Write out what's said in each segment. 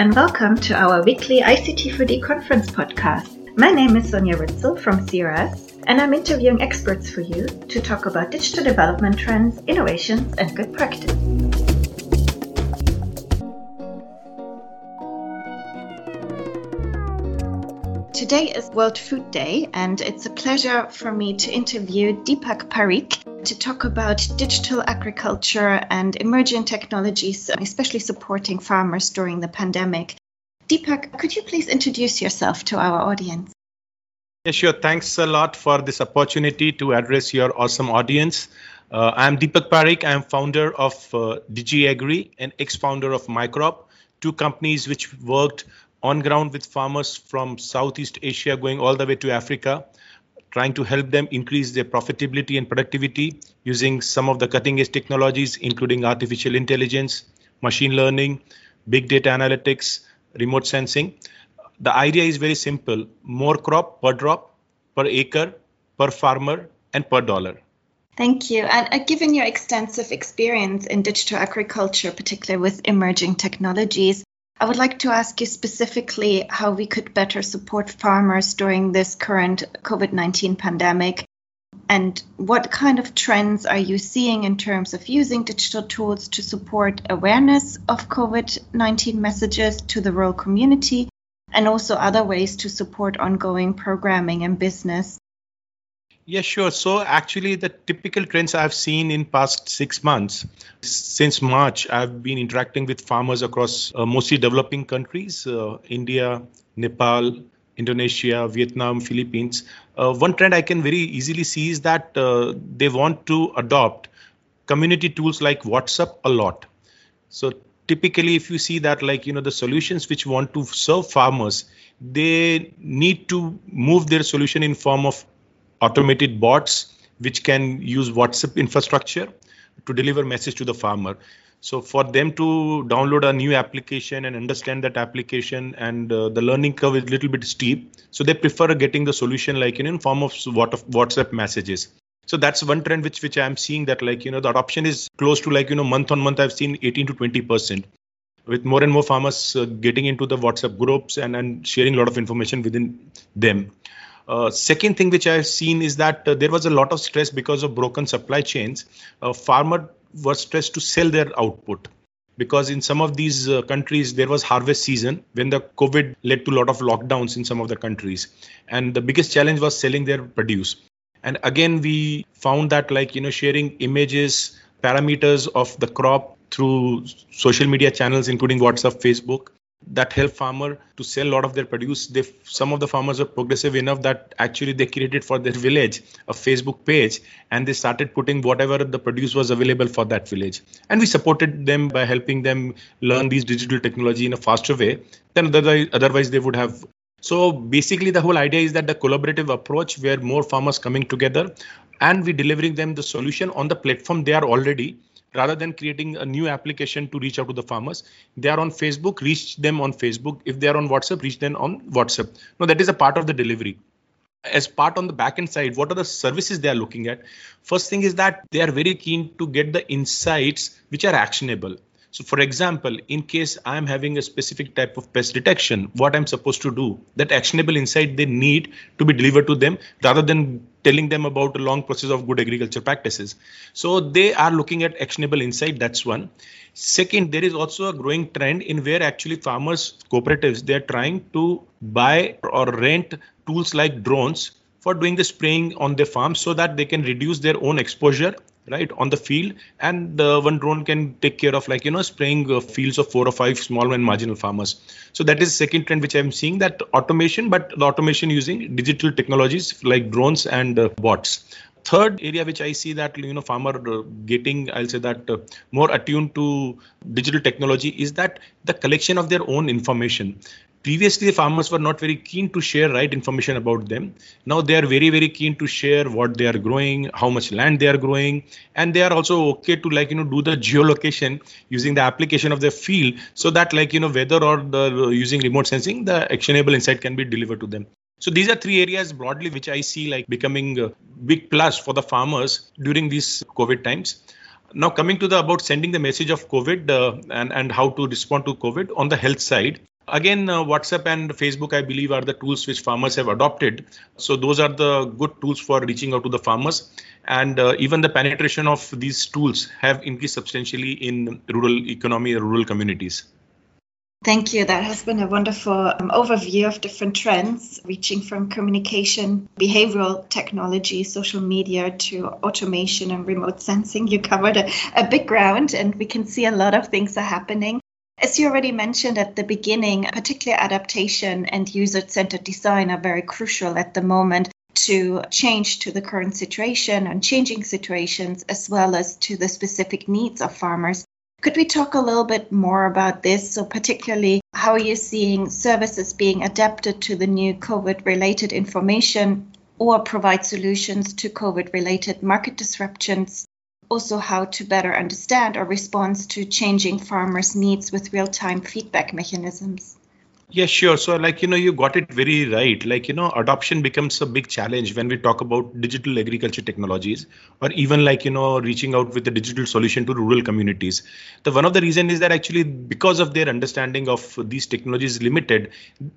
and welcome to our weekly ICT4D conference podcast. My name is Sonia Ritzel from CRS, and I'm interviewing experts for you to talk about digital development trends, innovations, and good practice. Today is World Food Day, and it's a pleasure for me to interview Deepak Pareek to talk about digital agriculture and emerging technologies, especially supporting farmers during the pandemic. Deepak, could you please introduce yourself to our audience? Yeah, sure. Thanks a lot for this opportunity to address your awesome audience. Uh, I'm Deepak Pareek. I'm founder of uh, DigiAgri and ex-founder of Microp, two companies which worked on ground with farmers from Southeast Asia going all the way to Africa, trying to help them increase their profitability and productivity using some of the cutting edge technologies, including artificial intelligence, machine learning, big data analytics, remote sensing. The idea is very simple more crop per drop, per acre, per farmer, and per dollar. Thank you. And uh, given your extensive experience in digital agriculture, particularly with emerging technologies, I would like to ask you specifically how we could better support farmers during this current COVID 19 pandemic. And what kind of trends are you seeing in terms of using digital tools to support awareness of COVID 19 messages to the rural community and also other ways to support ongoing programming and business? Yeah, sure. So actually, the typical trends I've seen in past six months, since March, I've been interacting with farmers across uh, mostly developing countries, uh, India, Nepal, Indonesia, Vietnam, Philippines. Uh, one trend I can very easily see is that uh, they want to adopt community tools like WhatsApp a lot. So typically, if you see that, like you know, the solutions which want to serve farmers, they need to move their solution in form of automated bots which can use WhatsApp infrastructure to deliver message to the farmer. So for them to download a new application and understand that application and uh, the learning curve is a little bit steep, so they prefer getting the solution like in form of WhatsApp messages. So that's one trend which which I'm seeing that like you know the adoption is close to like you know month on month I've seen 18 to 20 percent with more and more farmers uh, getting into the WhatsApp groups and and sharing a lot of information within them. Uh, second thing which I've seen is that uh, there was a lot of stress because of broken supply chains. Uh, farmer was stressed to sell their output because in some of these uh, countries there was harvest season when the covid led to a lot of lockdowns in some of the countries and the biggest challenge was selling their produce and again we found that like you know sharing images parameters of the crop through social media channels including whatsapp facebook that help farmer to sell a lot of their produce. They some of the farmers are progressive enough that actually they created for their village a facebook page and they started putting whatever the produce was available for that village. And we supported them by helping them learn these digital technology in a faster way than otherwise they would have so basically the whole idea is that the collaborative approach where more farmers coming together and we delivering them the solution on the platform they are already rather than creating a new application to reach out to the farmers. They are on facebook reach them on facebook. If they are on whatsapp reach them on whatsapp. Now that is a part of the delivery. As part on the backend side what are the services they are looking at? First thing is that they are very keen to get the insights which are actionable so for example, in case I'm having a specific type of pest detection, what I'm supposed to do, that actionable insight they need to be delivered to them rather than telling them about a long process of good agriculture practices. So they are looking at actionable insight. That's one. Second, there is also a growing trend in where actually farmers, cooperatives, they're trying to buy or rent tools like drones for doing the spraying on their farm so that they can reduce their own exposure right on the field. And uh, one drone can take care of like you know spraying uh, fields of four or five small and marginal farmers. So that is second trend which i'm seeing that automation but the automation using digital technologies like drones and uh, bots. Third area which i see that you know farmer uh, getting i'll say that uh, more attuned to digital technology is that the collection of their own information previously the farmers were not very keen to share right information about them. Now they are very very keen to share what they are growing how much land they are growing and they are also okay to like you know do the geolocation using the application of their field so that like you know whether or the using remote sensing the actionable insight can be delivered to them. So these are three areas broadly which i see like becoming a big plus for the farmers during these covid times. Now coming to the about sending the message of covid uh, and and how to respond to covid on the health side Again, uh, WhatsApp and Facebook, I believe, are the tools which farmers have adopted. So those are the good tools for reaching out to the farmers. And uh, even the penetration of these tools have increased substantially in rural economy, rural communities. Thank you. That has been a wonderful um, overview of different trends, reaching from communication, behavioral technology, social media to automation and remote sensing. You covered a, a big ground, and we can see a lot of things are happening. As you already mentioned at the beginning, particular adaptation and user centered design are very crucial at the moment to change to the current situation and changing situations, as well as to the specific needs of farmers. Could we talk a little bit more about this? So, particularly, how are you seeing services being adapted to the new COVID related information or provide solutions to COVID related market disruptions? Also, how to better understand or respond to changing farmers' needs with real time feedback mechanisms? Yeah, sure. So, like, you know, you got it very right. Like, you know, adoption becomes a big challenge when we talk about digital agriculture technologies or even like, you know, reaching out with a digital solution to rural communities. The one of the reason is that actually because of their understanding of these technologies limited,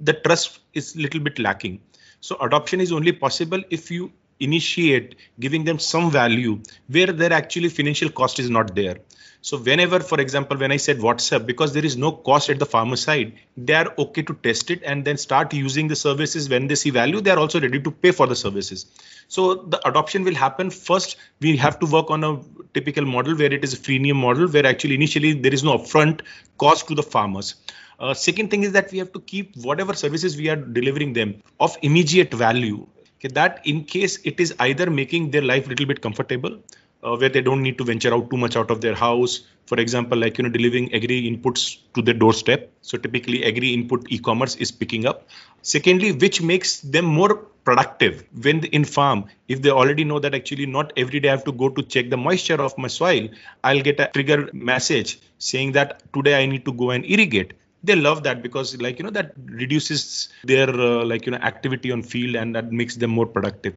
the trust is little bit lacking. So adoption is only possible if you initiate giving them some value where their actually financial cost is not there. So whenever, for example, when I said WhatsApp, because there is no cost at the farmer side, they are okay to test it and then start using the services when they see value. They are also ready to pay for the services. So the adoption will happen first. We have to work on a typical model where it is a freemium model, where actually initially there is no upfront cost to the farmers. Uh, second thing is that we have to keep whatever services we are delivering them of immediate value. Okay, that in case it is either making their life a little bit comfortable uh, where they don't need to venture out too much out of their house. For example like you know delivering agri inputs to their doorstep. So typically agri input e-commerce is picking up. Secondly which makes them more productive when in farm. If they already know that actually not every day i have to go to check the moisture of my soil i'll get a trigger message saying that today i need to go and irrigate they love that because like you know that reduces their uh, like you know activity on field and that makes them more productive.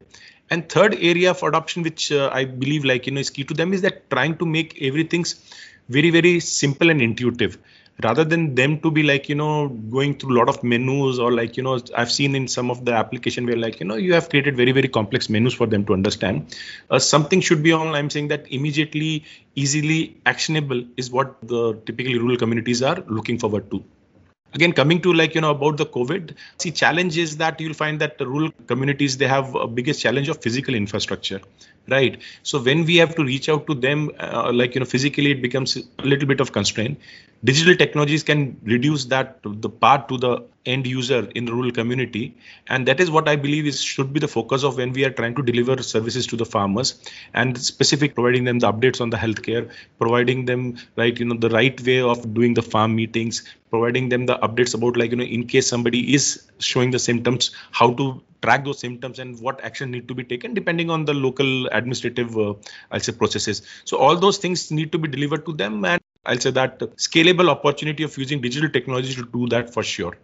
And third area of adoption which uh, i believe like you know is key to them is that trying to make everything's very very simple and intuitive. Rather than them to be like you know going through a lot of menus or like you know i've seen in some of the application where like you know you have created very very complex menus for them to understand. Uh, something should be on i'm saying that immediately easily actionable is what the typically rural communities are looking forward to again coming to like you know about the covid see challenge is that you'll find that the rural communities they have a biggest challenge of physical infrastructure right? So when we have to reach out to them uh, like you know physically it becomes a little bit of constraint digital technologies can reduce that the part to the end user in the rural community. And that is what i believe is should be the focus of when we are trying to deliver services to the farmers and specific providing them the updates on the healthcare providing them right you know the right way of doing the farm meetings providing them the updates about like you know in case somebody is showing the symptoms how to track those symptoms and what action need to be taken depending on the local administrative uh, i'll say processes. So all those things need to be delivered to them and i'll say that scalable opportunity of using digital technology to do that for sure.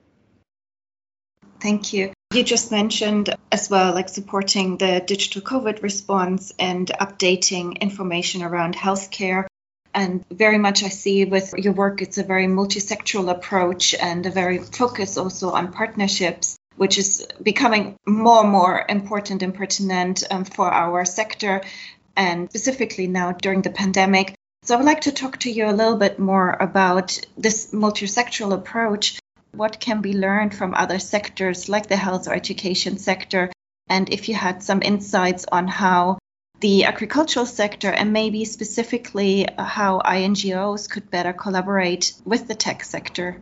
Thank you. You just mentioned as well like supporting the digital covid response and updating information around healthcare. And very much I see with your work, it's a very multi-sectoral approach and a very focus also on partnerships which is becoming more and more important and pertinent um, for our sector, and specifically now during the pandemic. So I would like to talk to you a little bit more about this multi-sectoral approach. What can be learned from other sectors like the health or education sector? And if you had some insights on how the agricultural sector and maybe specifically how INGOs could better collaborate with the tech sector.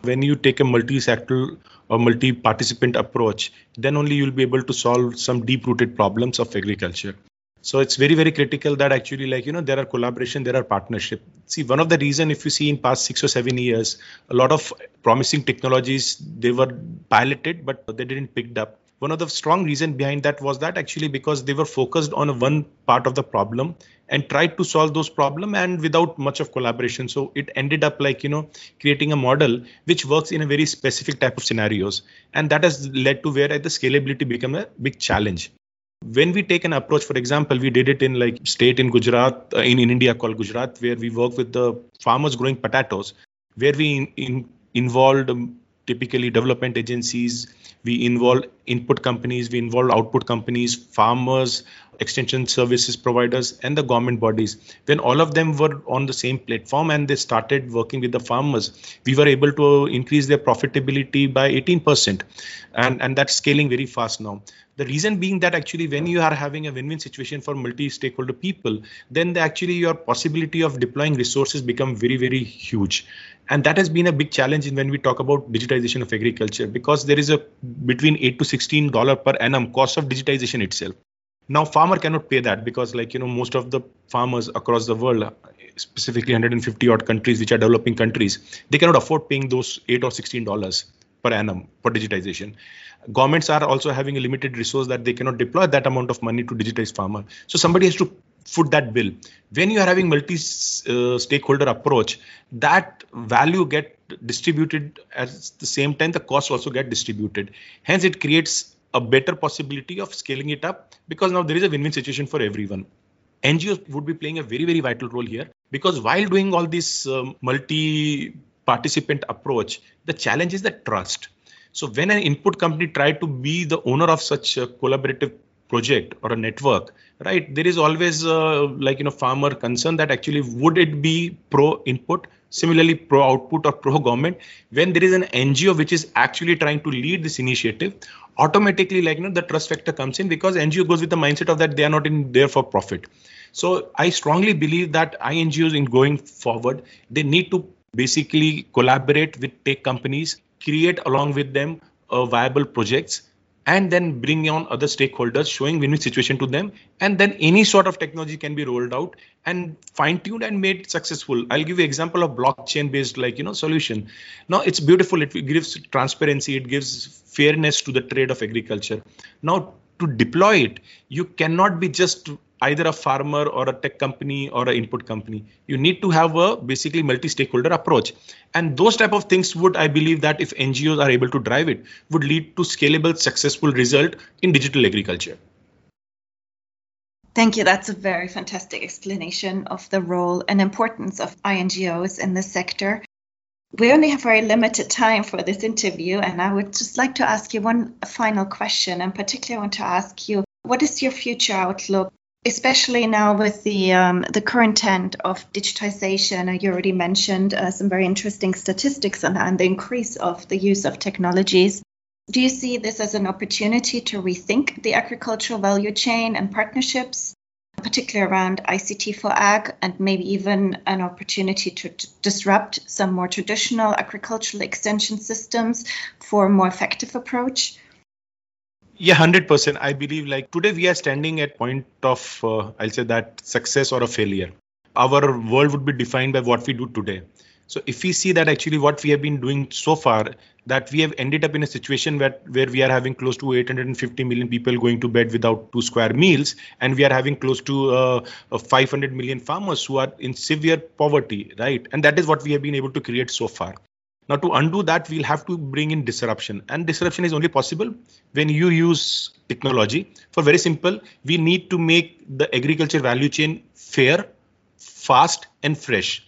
When you take a multi-sectoral or multi-participant approach, then only you'll be able to solve some deep-rooted problems of agriculture. So it's very, very critical that actually, like, you know, there are collaboration, there are partnership. See, one of the reason if you see in past six or seven years, a lot of promising technologies, they were piloted, but they didn't picked up. One of the strong reason behind that was that actually because they were focused on one part of the problem and tried to solve those problem and without much of collaboration. So it ended up like you know creating a model which works in a very specific type of scenarios. And that has led to where the scalability become a big challenge when we take an approach for example we did it in like state in gujarat uh, in, in india called gujarat where we work with the farmers growing potatoes where we in, in involved typically development agencies, we involve input companies, we involved output companies, farmers, extension services providers, and the government bodies. When all of them were on the same platform and they started working with the farmers, we were able to increase their profitability by 18%. And, and that's scaling very fast now. The reason being that actually when you are having a win-win situation for multi-stakeholder people, then the, actually your possibility of deploying resources become very, very huge and that has been a big challenge when we talk about digitization of agriculture because there is a between 8 to 16 dollar per annum cost of digitization itself. Now farmer cannot pay that because like you know most of the farmers across the world specifically 150 odd countries which are developing countries they cannot afford paying those 8 or 16 dollars per annum for digitization. Governments are also having a limited resource that they cannot deploy that amount of money to digitize farmer. So somebody has to foot that bill. When you are having multi uh, stakeholder approach that value get distributed at the same time the cost also get distributed. Hence it creates a better possibility of scaling it up because now there is a win-win situation for everyone. Ngos would be playing a very very vital role here because while doing all this um, multi participant approach the challenge is the trust. So when an input company try to be the owner of such a collaborative project or a network right? There is always uh, like you know farmer concern that actually would it be pro input? Similarly pro output or pro government when there is an ngo which is actually trying to lead this initiative automatically like you know the trust factor comes in because ngo goes with the mindset of that they are not in there for profit. So i strongly believe that ingos in going forward they need to basically collaborate with tech companies create along with them uh, viable projects and then bring on other stakeholders showing win-win situation to them and then any sort of technology can be rolled out and fine-tuned and made successful. I'll give you example of blockchain based like you know solution. Now it's beautiful. It gives transparency. It gives fairness to the trade of agriculture. Now to deploy it you cannot be just either a farmer or a tech company or an input company you need to have a basically multi-stakeholder approach and those type of things would i believe that if ngos are able to drive it would lead to scalable successful result in digital agriculture Thank you. That's a very fantastic explanation of the role and importance of INGOs in this sector. We only have very limited time for this interview, and I would just like to ask you one final question. And particularly, I want to ask you what is your future outlook especially now with the um, the current trend of digitization. You already mentioned uh, some very interesting statistics on, the increase of the use of technologies. Do you see this as an opportunity to rethink the agricultural value chain and partnerships, particularly around ICT for ag, and maybe even an opportunity to disrupt some more traditional agricultural extension systems for a more effective approach? Yeah, hundred percent. I believe like today we are standing at point of uh, I'll say that success or a failure. Our world would be defined by what we do today. So if we see that actually what we have been doing so far, that we have ended up in a situation where, where we are having close to 850 million people going to bed without two square meals, and we are having close to uh, 500 million farmers who are in severe poverty, right? And that is what we have been able to create so far. Now, to undo that, we'll have to bring in disruption. And disruption is only possible when you use technology. For very simple, we need to make the agriculture value chain fair, fast, and fresh.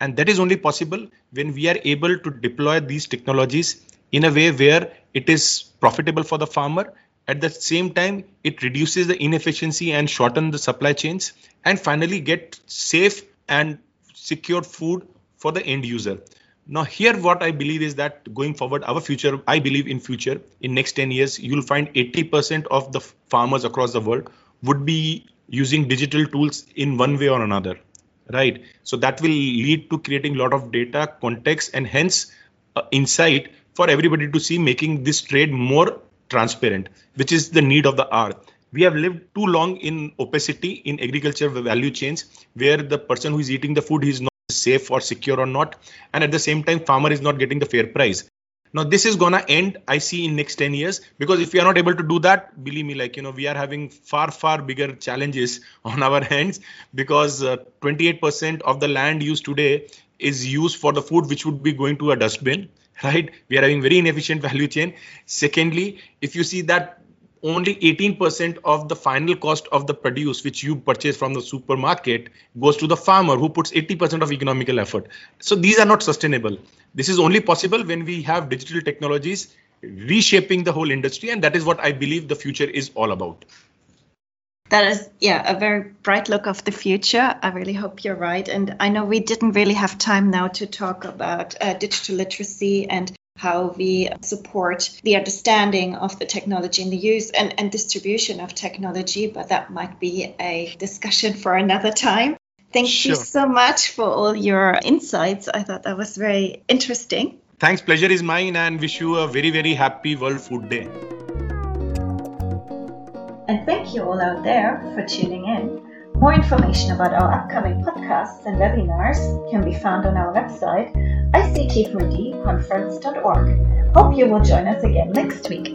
And that is only possible when we are able to deploy these technologies in a way where it is profitable for the farmer. At the same time, it reduces the inefficiency and shorten the supply chains. And finally, get safe and secure food for the end user now here what i believe is that going forward our future i believe in future in next 10 years you'll find 80% of the farmers across the world would be using digital tools in one way or another right? So that will lead to creating a lot of data context and hence uh, insight for everybody to see making this trade more transparent which is the need of the hour. We have lived too long in opacity in agriculture value chains where the person who is eating the food is not safe or secure or not and at the same time farmer is not getting the fair price. Now this is gonna end i see in next 10 years because if we are not able to do that believe me like you know we are having far far bigger challenges on our hands because uh, 28% of the land used today is used for the food which would be going to a dustbin right? We are having very inefficient value chain. Secondly if you see that only 18% of the final cost of the produce which you purchase from the supermarket goes to the farmer who puts 80% of economical effort. So these are not sustainable. This is only possible when we have digital technologies reshaping the whole industry and that is what i believe the future is all about. That is yeah a very bright look of the future. I really hope you're right. And i know we didn't really have time now to talk about uh, digital literacy and how we support the understanding of the technology and the use and, and distribution of technology, but that might be a discussion for another time. Thank sure. you so much for all your insights. I thought that was very interesting. Thanks, pleasure is mine, and wish you a very, very happy World Food Day. And thank you all out there for tuning in. More information about our upcoming podcasts and webinars can be found on our website, ictconference.org. Hope you will join us again next week.